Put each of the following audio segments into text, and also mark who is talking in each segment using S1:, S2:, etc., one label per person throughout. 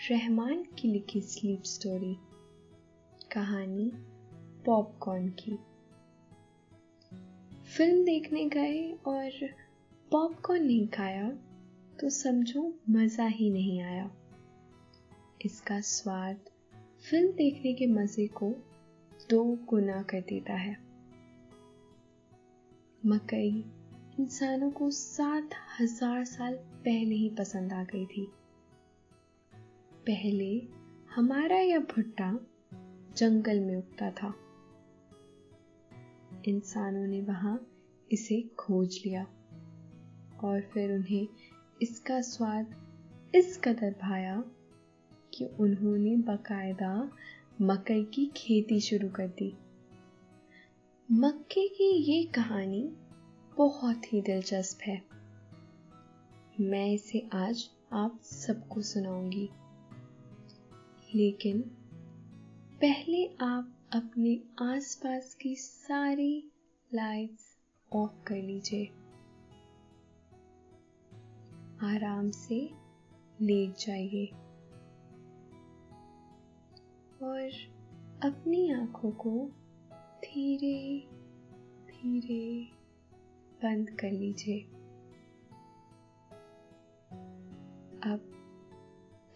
S1: रहमान की लिखी sleep story कहानी पॉपकॉर्न की। फ़िल्म देखने गए और पॉपकॉर्न नहीं खाया तो समझो मज़ा ही नहीं आया। इसका स्वाद फ़िल्म देखने के मज़े को दो गुना कर देता है। मकई इंसानों को सात हज़ार साल पहले ही पसंद आ गई थी। पहले हमारा यह भुट्टा जंगल में उगता था। इंसानों ने वहाँ इसे खोज लिया और फिर उन्हें इसका स्वाद इस कदर भाया कि उन्होंने बकायदा मकई की खेती शुरू कर दी। मक्के की ये कहानी बहुत ही दिलचस्प है। मैं इसे आज आप सबको सुनाऊँगी। लेकिन पहले आप अपने आसपास की सारी लाइट्स ऑफ़ कर लीजिए। आराम से लेट जाइए। और अपनी आँखों को धीरे धीरे बंद कर लीजिए। अब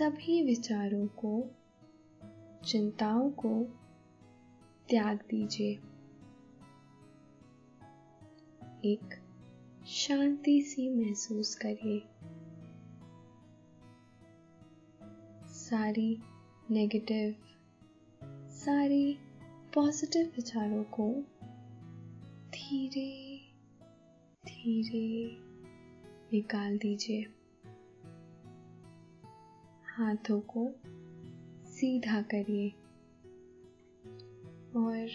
S1: सभी विचारों को, चिंताओं को त्याग दीजिए। एक शांति सी महसूस करिए। सारी नेगेटिव सारी पॉजिटिव विचारों को धीरे धीरे निकाल दीजिए। हाथों को सीधा करिए और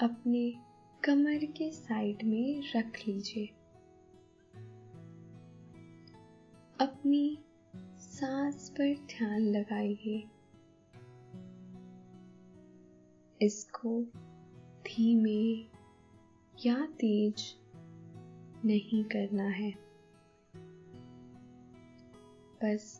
S1: अपने कमर के साइड में रख लीजिए। अपनी सांस पर ध्यान लगाइए। इसको धीमे या तेज नहीं करना है। बस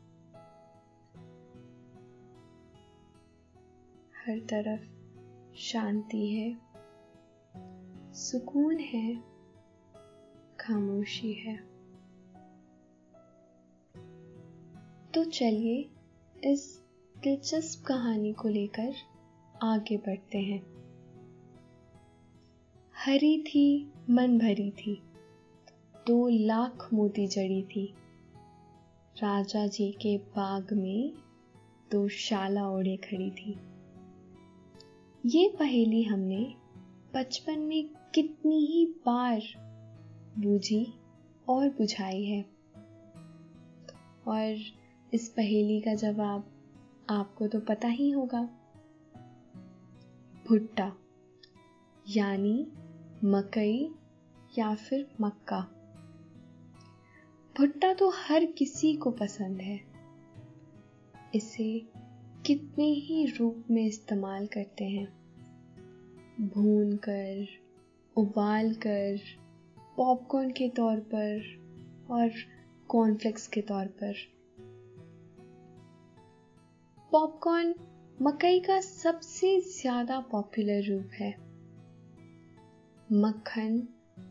S1: हर तरफ़ शांति है, सुकून है, खामोशी है। तो चलिए इस दिलचस्प कहानी को लेकर आगे बढ़ते हैं। हरी थी, मन भरी थी, दो लाख मोती जड़ी थी। राजा जी के बाग में दो शाला ओढ़े खड़ी थी। ये पहेली हमने बचपन में कितनी ही बार बूझी और बुझाई है। और इस पहेली का जवाब आपको तो पता ही होगा। भुट्टा, यानी मकई या फिर मक्का। भुट्टा तो हर किसी को पसंद है। इसे कितने ही रूप में इस्तेमाल करते हैं। भून कर उबाल कर पॉपकॉर्न के तौर पर और कॉर्नफ्लेक्स के तौर पर। पॉपकॉर्न मकई का सबसे ज़्यादा पॉपुलर रूप है। मक्खन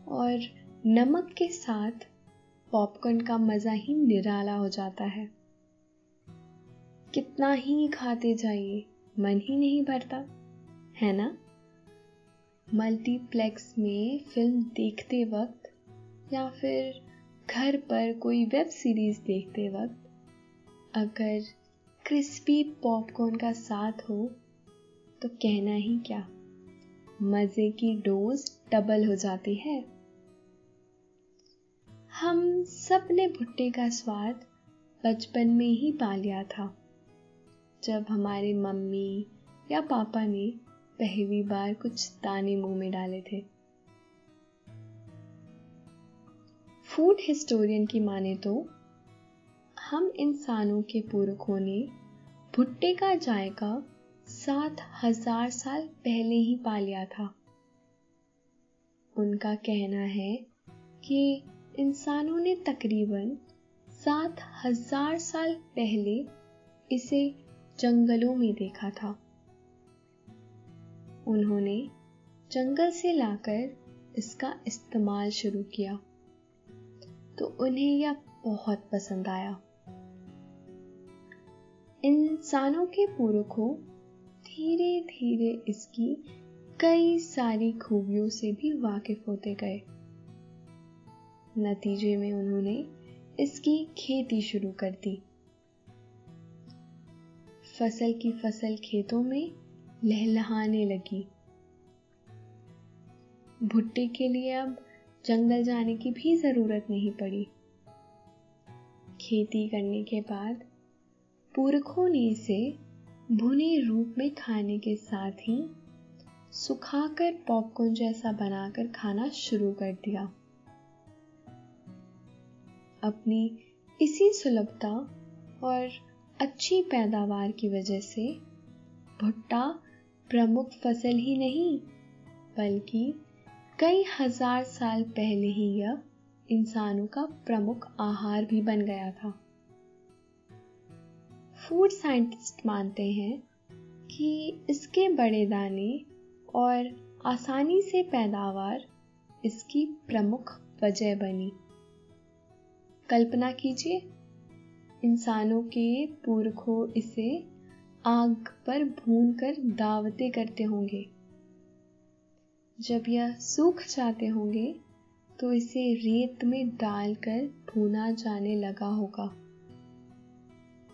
S1: और नमक के साथ पॉपकॉर्न का मज़ा ही निराला हो जाता है। कितना ही खाते जाइए, मन ही नहीं भरता, है ना? मल्टीप्लेक्स में फ़िल्म देखते वक्त या फिर घर पर कोई वेब सीरीज़ देखते वक्त, अगर क्रिस्पी पॉपकॉर्न का साथ हो तो कहना ही क्या? मज़े की डोज डबल हो जाती है। हम सबने भुट्टे का स्वाद बचपन में ही पा लिया था। जब हमारे मम्मी या पापा ने पहली बार कुछ दाने मुँह में डाले थे। फ़ूड हिस्टोरियन की माने तो हम इंसानों के पुरखों ने भुट्टे का जायका सात हज़ार साल पहले ही पा लिया था। उनका कहना है कि इंसानों ने तकरीबन सात हज़ार साल पहले इसे जंगलों में देखा था। उन्होंने जंगल से लाकर इसका इस्तेमाल शुरू किया। तो उन्हें यह बहुत पसंद आया। इंसानों के पुरखों धीरे धीरे इसकी कई सारी खूबियों से भी वाकिफ होते गए। नतीजे में उन्होंने इसकी खेती शुरू कर दी। फ़सल की फ़सल खेतों में लहलहाने लगी। भुट्टे के लिए अब जंगल जाने की भी ज़रूरत नहीं पड़ी। खेती करने के बाद पुरखों ने इसे भुने रूप में खाने के साथ ही सुखाकर पॉपकॉर्न जैसा बनाकर खाना शुरू कर दिया। अपनी इसी सुलभता और अच्छी पैदावार की वजह से भुट्टा प्रमुख फ़सल ही नहीं, बल्कि कई हज़ार साल पहले ही यह इंसानों का प्रमुख आहार भी बन गया था। फ़ूड साइंटिस्ट मानते हैं कि इसके बड़े दाने और आसानी से पैदावार इसकी प्रमुख वजह बनी। कल्पना कीजिए इंसानों के पुरखों इसे आग पर भून कर दावतें करते होंगे। जब यह सूख जाते होंगे तो इसे रेत में डालकर भूना जाने लगा होगा।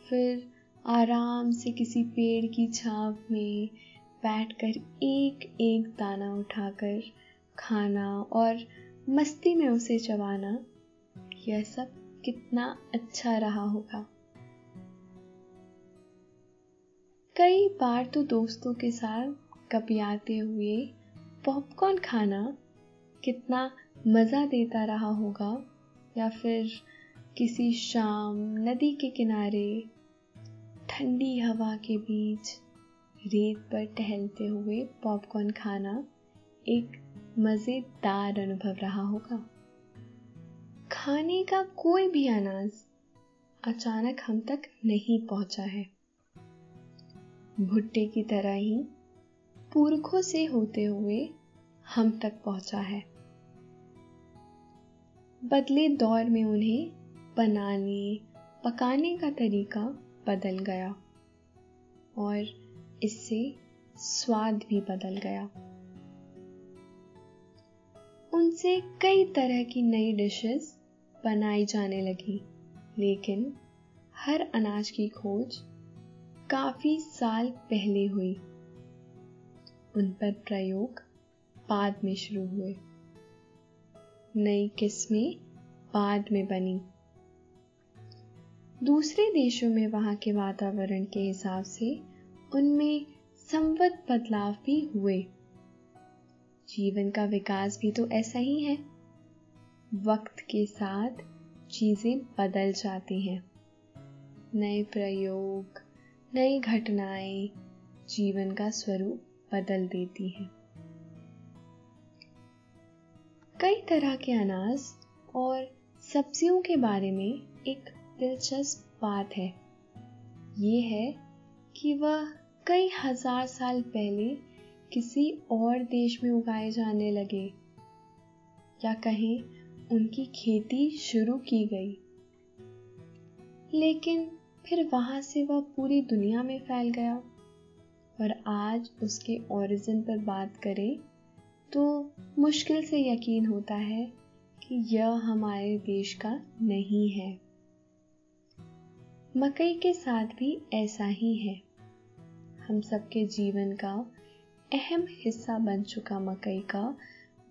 S1: फिर आराम से किसी पेड़ की छाव में बैठकर एक एक दाना उठाकर खाना और मस्ती में उसे चबाना, यह सब कितना अच्छा रहा होगा। कई बार तो दोस्तों के साथ कपियाते हुए पॉपकॉर्न खाना कितना मज़ा देता रहा होगा या फिर किसी शाम नदी के किनारे, ठंडी हवा के बीच रेत पर टहलते हुए पॉपकॉर्न खाना एक मज़ेदार अनुभव रहा होगा। खाने का कोई भी अनाज अचानक हम तक नहीं पहुँचा है। भुट्टे की तरह ही पुरखों से होते हुए हम तक पहुँचा है। बदले दौर में उन्हें बनाने, पकाने का तरीका बदल गया और इससे स्वाद भी बदल गया। उनसे कई तरह की नई डिशेस बनाई जाने लगी। लेकिन हर अनाज की खोज काफ़ी साल पहले हुई। उन पर प्रयोग बाद में शुरू हुए। नई किस्में बाद में बनी। दूसरे देशों में वहाँ के वातावरण के हिसाब से उनमें संवत बदलाव भी हुए। जीवन का विकास भी तो ऐसा ही है। वक्त के साथ चीज़ें बदल जाती हैं। नए प्रयोग, नई घटनाएँ जीवन का स्वरूप बदल देती हैं। कई तरह के अनाज और सब्जियों के बारे में एक दिलचस्प बात है। ये है कि वह कई हज़ार साल पहले किसी और देश में उगाए जाने लगे, या कहीं उनकी खेती शुरू की गई। लेकिन फिर वहाँ से वह पूरी दुनिया में फैल गया। और आज उसके ओरिजिन पर बात करें तो मुश्किल से यकीन होता है कि यह हमारे देश का नहीं है। मकई के साथ भी ऐसा ही है। हम सबके जीवन का अहम हिस्सा बन चुका मकई का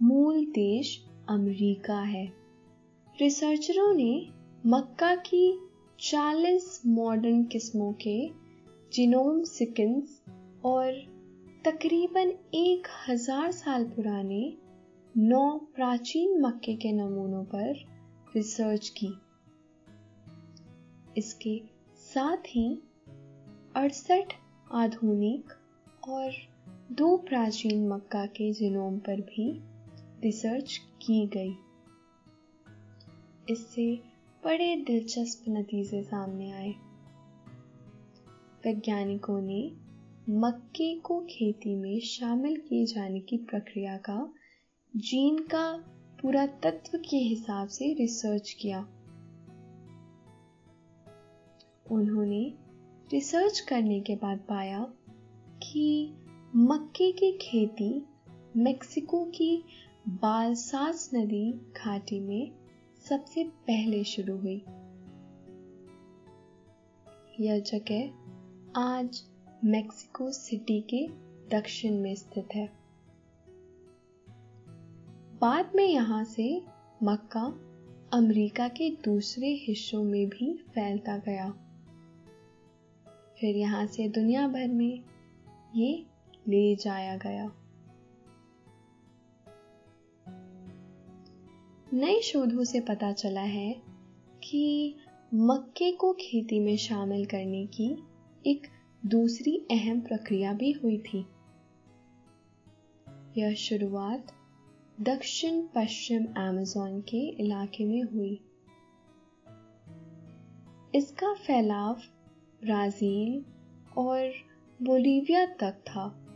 S1: मूल देश अमेरिका है। रिसर्चरों ने मक्का की 40 मॉडर्न किस्मों के जिनोम सिकन्स और तकरीबन एक हज़ार साल पुराने नौ प्राचीन मक्के के नमूनों पर रिसर्च की। इसके साथ ही अड़सठ आधुनिक और दो प्राचीन मक्का के जिनोम पर भी रिसर्च की गई। इससे बड़े दिलचस्प नतीजे सामने आए। वैज्ञानिकों ने मक्के को खेती में शामिल किए जाने की प्रक्रिया का जीन का पूरा तत्व के हिसाब से रिसर्च किया। उन्होंने रिसर्च करने के बाद पाया कि मक्के की खेती मेक्सिको की बालसास नदी घाटी में सबसे पहले शुरू हुई। यह जगह आज मेक्सिको सिटी के दक्षिण में स्थित है। बाद में यहाँ से मक्का अमेरिका के दूसरे हिस्सों में भी फैलता गया। फिर यहाँ से दुनिया भर में ये ले जाया गया। नए शोधों से पता चला है कि मक्के को खेती में शामिल करने की एक दूसरी अहम प्रक्रिया भी हुई थी। यह शुरुआत दक्षिण पश्चिम अमेज़न के इलाके में हुई। इसका फैलाव ब्राज़ील और बोलीविया तक था।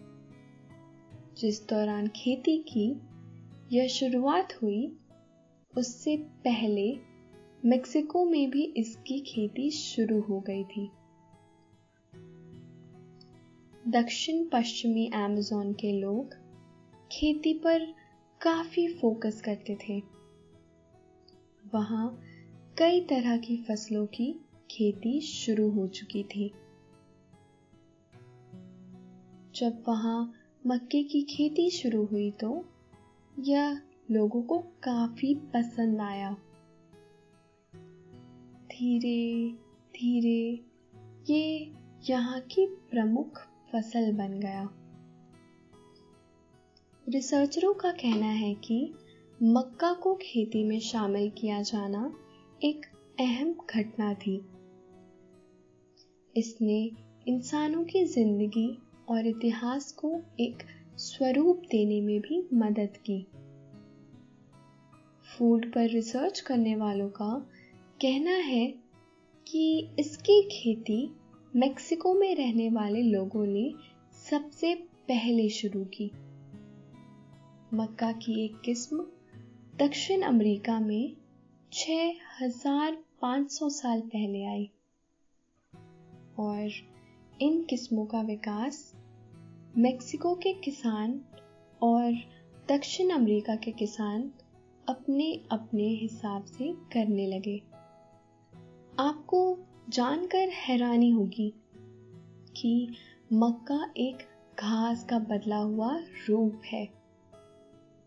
S1: जिस दौरान खेती की यह शुरुआत हुई उससे पहले मेक्सिको में भी इसकी खेती शुरू हो गई थी। दक्षिण पश्चिमी अमेज़न के लोग खेती पर काफ़ी फोकस करते थे। वहाँ कई तरह की फ़सलों की खेती शुरू हो चुकी थी। जब वहाँ मक्के की खेती शुरू हुई तो यह लोगों को काफ़ी पसंद आया। धीरे धीरे, ये यहाँ की प्रमुख फ़सल बन गया। रिसर्चरों का कहना है कि मक्का को खेती में शामिल किया जाना एक अहम घटना थी। इसने इंसानों की ज़िंदगी और इतिहास को एक स्वरूप देने में भी मदद की। फ़ूड पर रिसर्च करने वालों का कहना है कि इसकी खेती मेक्सिको में रहने वाले लोगों ने सबसे पहले शुरू की। मक्का की एक किस्म दक्षिण अमेरिका में 6500 साल पहले आई और इन किस्मों का विकास मेक्सिको के किसान और दक्षिण अमेरिका के किसान अपने अपने हिसाब से करने लगे। आपको जानकर हैरानी होगी कि मक्का एक घास का बदला हुआ रूप है।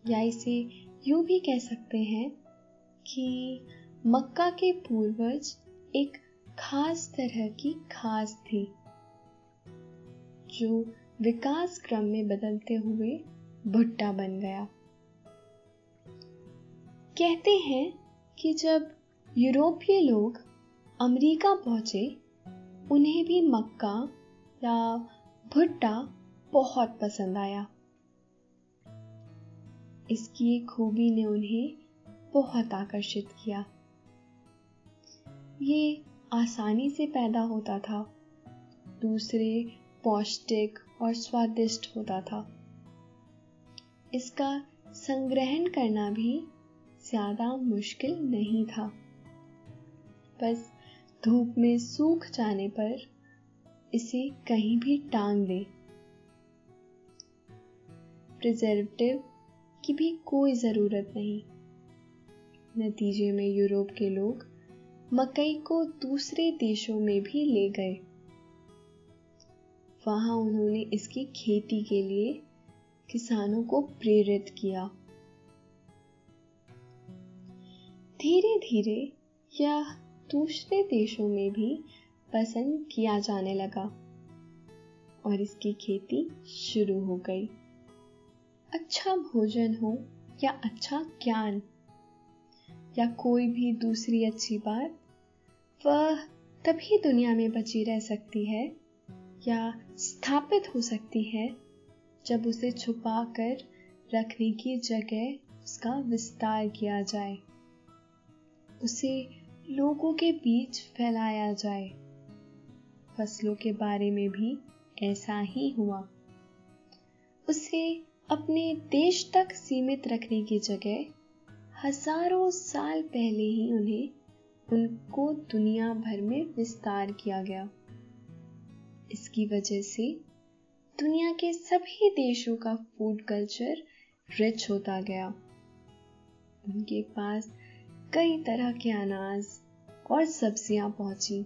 S1: या इसे यूँ भी कह सकते हैं कि मक्का के पूर्वज एक खास तरह की घास थी, जो विकास क्रम में बदलते हुए भुट्टा बन गया। कहते हैं कि जब यूरोपीय लोग अमेरिका पहुँचे, उन्हें भी मक्का या भुट्टा बहुत पसंद आया। इसकी खूबी ने उन्हें बहुत आकर्षित किया। ये आसानी से पैदा होता था, दूसरे पौष्टिक और स्वादिष्ट होता था। इसका संग्रहण करना भी ज़्यादा मुश्किल नहीं था। बस धूप में सूख जाने पर इसे कहीं भी टांग दे। प्रिजर्वेटिव की भी कोई ज़रूरत नहीं। नतीजे में यूरोप के लोग मकई को दूसरे देशों में भी ले गए। वहाँ उन्होंने इसकी खेती के लिए किसानों को प्रेरित किया। धीरे धीरे यह दूसरे देशों में भी पसंद किया जाने लगा और इसकी खेती शुरू हो गई। अच्छा भोजन हो या अच्छा ज्ञान या कोई भी दूसरी अच्छी बात, वह तभी दुनिया में बची रह सकती है या स्थापित हो सकती है जब उसे छुपा कर रखने की जगह उसका विस्तार किया जाए। उसे लोगों के बीच फैलाया जाए। फ़सलों के बारे में भी ऐसा ही हुआ। उसे अपने देश तक सीमित रखने की जगह हज़ारों साल पहले ही उन्हें उनको दुनिया भर में विस्तार किया गया। इसकी वजह से दुनिया के सभी देशों का फ़ूड कल्चर रिच होता गया। उनके पास कई तरह के अनाज और सब्ज़ियाँ पहुँची।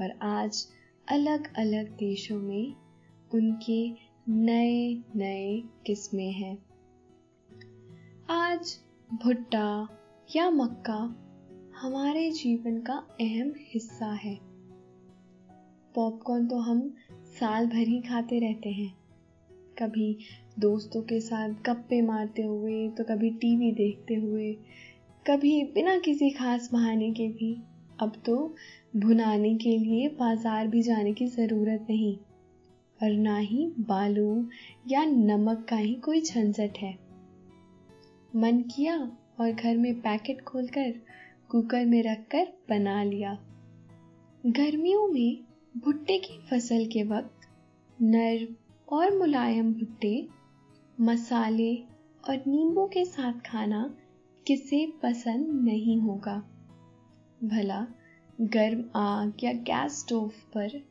S1: और आज अलग अलग देशों में उनके नए नए किस्में हैं। आज भुट्टा या मक्का हमारे जीवन का अहम हिस्सा है। पॉपकॉर्न तो हम साल भर ही खाते रहते हैं। कभी दोस्तों के साथ गप्पे मारते हुए तो कभी टीवी देखते हुए कभी बिना किसी खास बहाने के भी। अब तो भुनाने के लिए बाज़ार भी जाने की ज़रूरत नहीं और ना ही बालू या नमक का ही कोई झंझट है। मन किया और घर में पैकेट खोलकर कुकर में रखकर बना लिया। गर्मियों में भुट्टे की फ़सल के वक्त नर्म और मुलायम भुट्टे, मसाले और नींबू के साथ खाना किसे पसंद नहीं होगा? भला गर्म आग या गैस स्टोव पर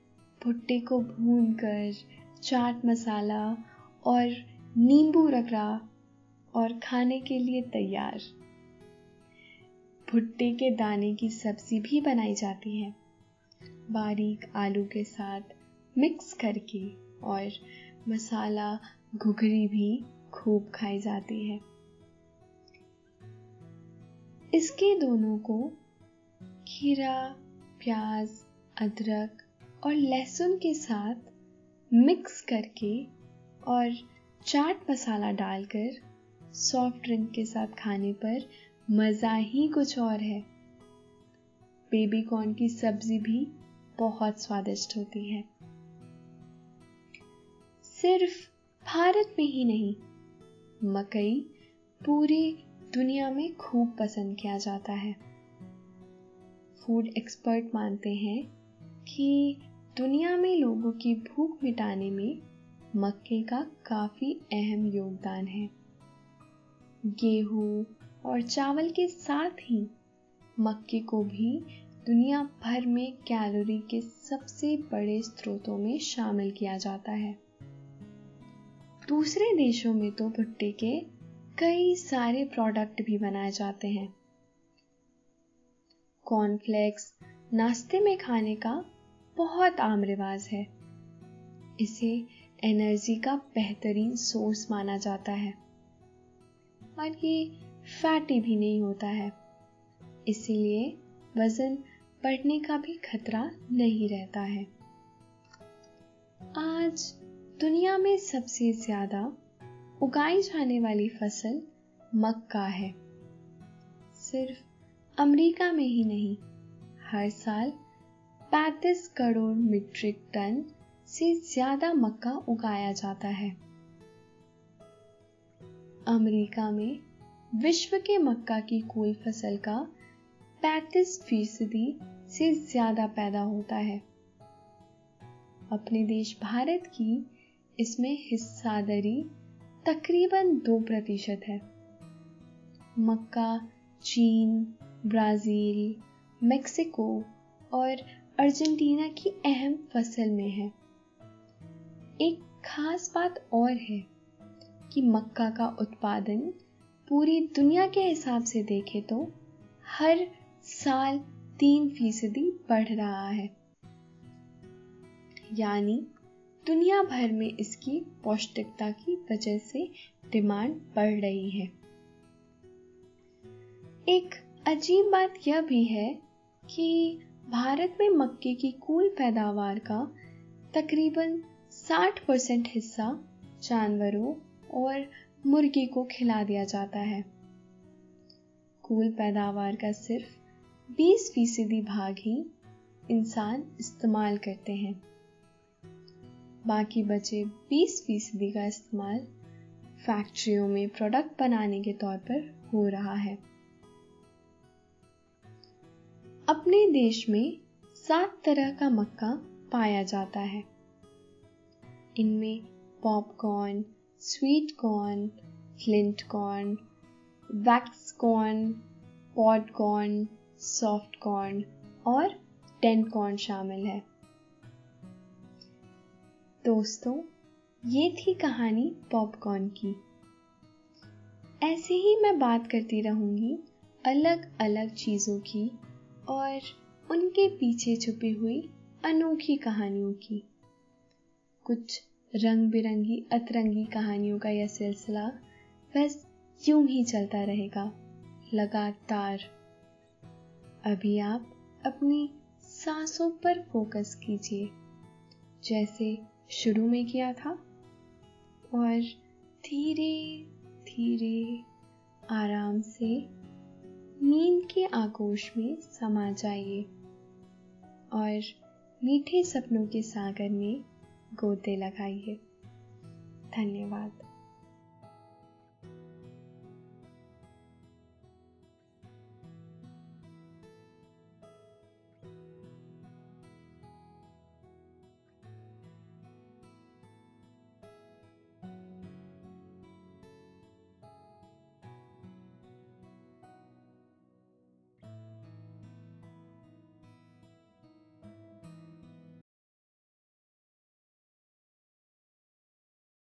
S1: भुट्टे को भून कर चाट मसाला और नींबू रगड़ा और खाने के लिए तैयार। भुट्टे के दाने की सब्ज़ी भी बनाई जाती है। बारीक आलू के साथ मिक्स करके और मसाला घुघरी भी खूब खाई जाती है। इसके दोनों को खीरा, प्याज, अदरक और लहसुन के साथ मिक्स करके और चाट मसाला डालकर सॉफ्ट ड्रिंक के साथ खाने पर मज़ा ही कुछ और है। बेबी कॉर्न की सब्ज़ी भी बहुत स्वादिष्ट होती है। सिर्फ़ भारत में ही नहीं, मकई पूरी दुनिया में खूब पसंद किया जाता है। फ़ूड एक्सपर्ट मानते हैं कि दुनिया में लोगों की भूख मिटाने में मक्के का काफ़ी अहम योगदान है। गेहूँ और चावल के साथ ही मक्के को भी दुनिया भर में कैलोरी के सबसे बड़े स्रोतों में शामिल किया जाता है। दूसरे देशों में तो भुट्टे के कई सारे प्रोडक्ट भी बनाए जाते हैं। कॉर्नफ्लेक्स नाश्ते में खाने का बहुत आम रिवाज है। इसे एनर्जी का बेहतरीन सोर्स माना जाता है। और ये फैटी भी नहीं होता है। इसीलिए वज़न बढ़ने का भी खतरा नहीं रहता है। आज दुनिया में सबसे ज़्यादा उगाई जाने वाली फ़सल मक्का है। सिर्फ़ अमेरिका में ही नहीं, हर साल 35 करोड़ मीट्रिक टन से ज़्यादा मक्का उगाया जाता है। अमेरिका में विश्व के मक्का की कुल फ़सल का 35 फ़ीसदी से ज़्यादा पैदा होता है। अपने देश भारत की इसमें हिस्सादारी तकरीबन दो प्रतिशत है। मक्का, चीन, ब्राज़ील, मेक्सिको और अर्जेंटीना की अहम फ़सल में है। एक खास बात और है कि मक्का का उत्पादन पूरी दुनिया के हिसाब से देखें तो हर साल तीन फ़ीसदी बढ़ रहा है। यानी दुनिया भर में इसकी पौष्टिकता की वजह से डिमांड बढ़ रही है। एक अजीब बात यह भी है कि भारत में मक्के की कुल पैदावार का तकरीबन 60 परसेंट हिस्सा जानवरों और मुर्गी को खिला दिया जाता है। कुल पैदावार का सिर्फ़ 20 फ़ीसदी भाग ही इंसान इस्तेमाल करते हैं। बाकी बचे 20 फ़ीसदी का इस्तेमाल फैक्ट्रियों में प्रोडक्ट बनाने के तौर पर हो रहा है। अपने देश में सात तरह का मक्का पाया जाता है। इनमें popcorn sweet corn flint corn wax corn pod corn soft corn और टेन कॉर्न शामिल है। दोस्तों, ये थी कहानी पॉपकॉर्न की। ऐसे ही मैं बात करती रहूँगी अलग अलग चीज़ों की और उनके पीछे छुपी हुई अनोखी कहानियों की। कुछ रंग बिरंगी अतरंगी कहानियों का यह सिलसिला बस यूँ ही चलता रहेगा, लगातार। अभी आप अपनी सांसों पर फोकस कीजिए, जैसे शुरू में किया था और धीरे धीरे आराम से नींद के आगोश में समा जाइए और मीठे सपनों के सागर में गोते लगाइए। धन्यवाद।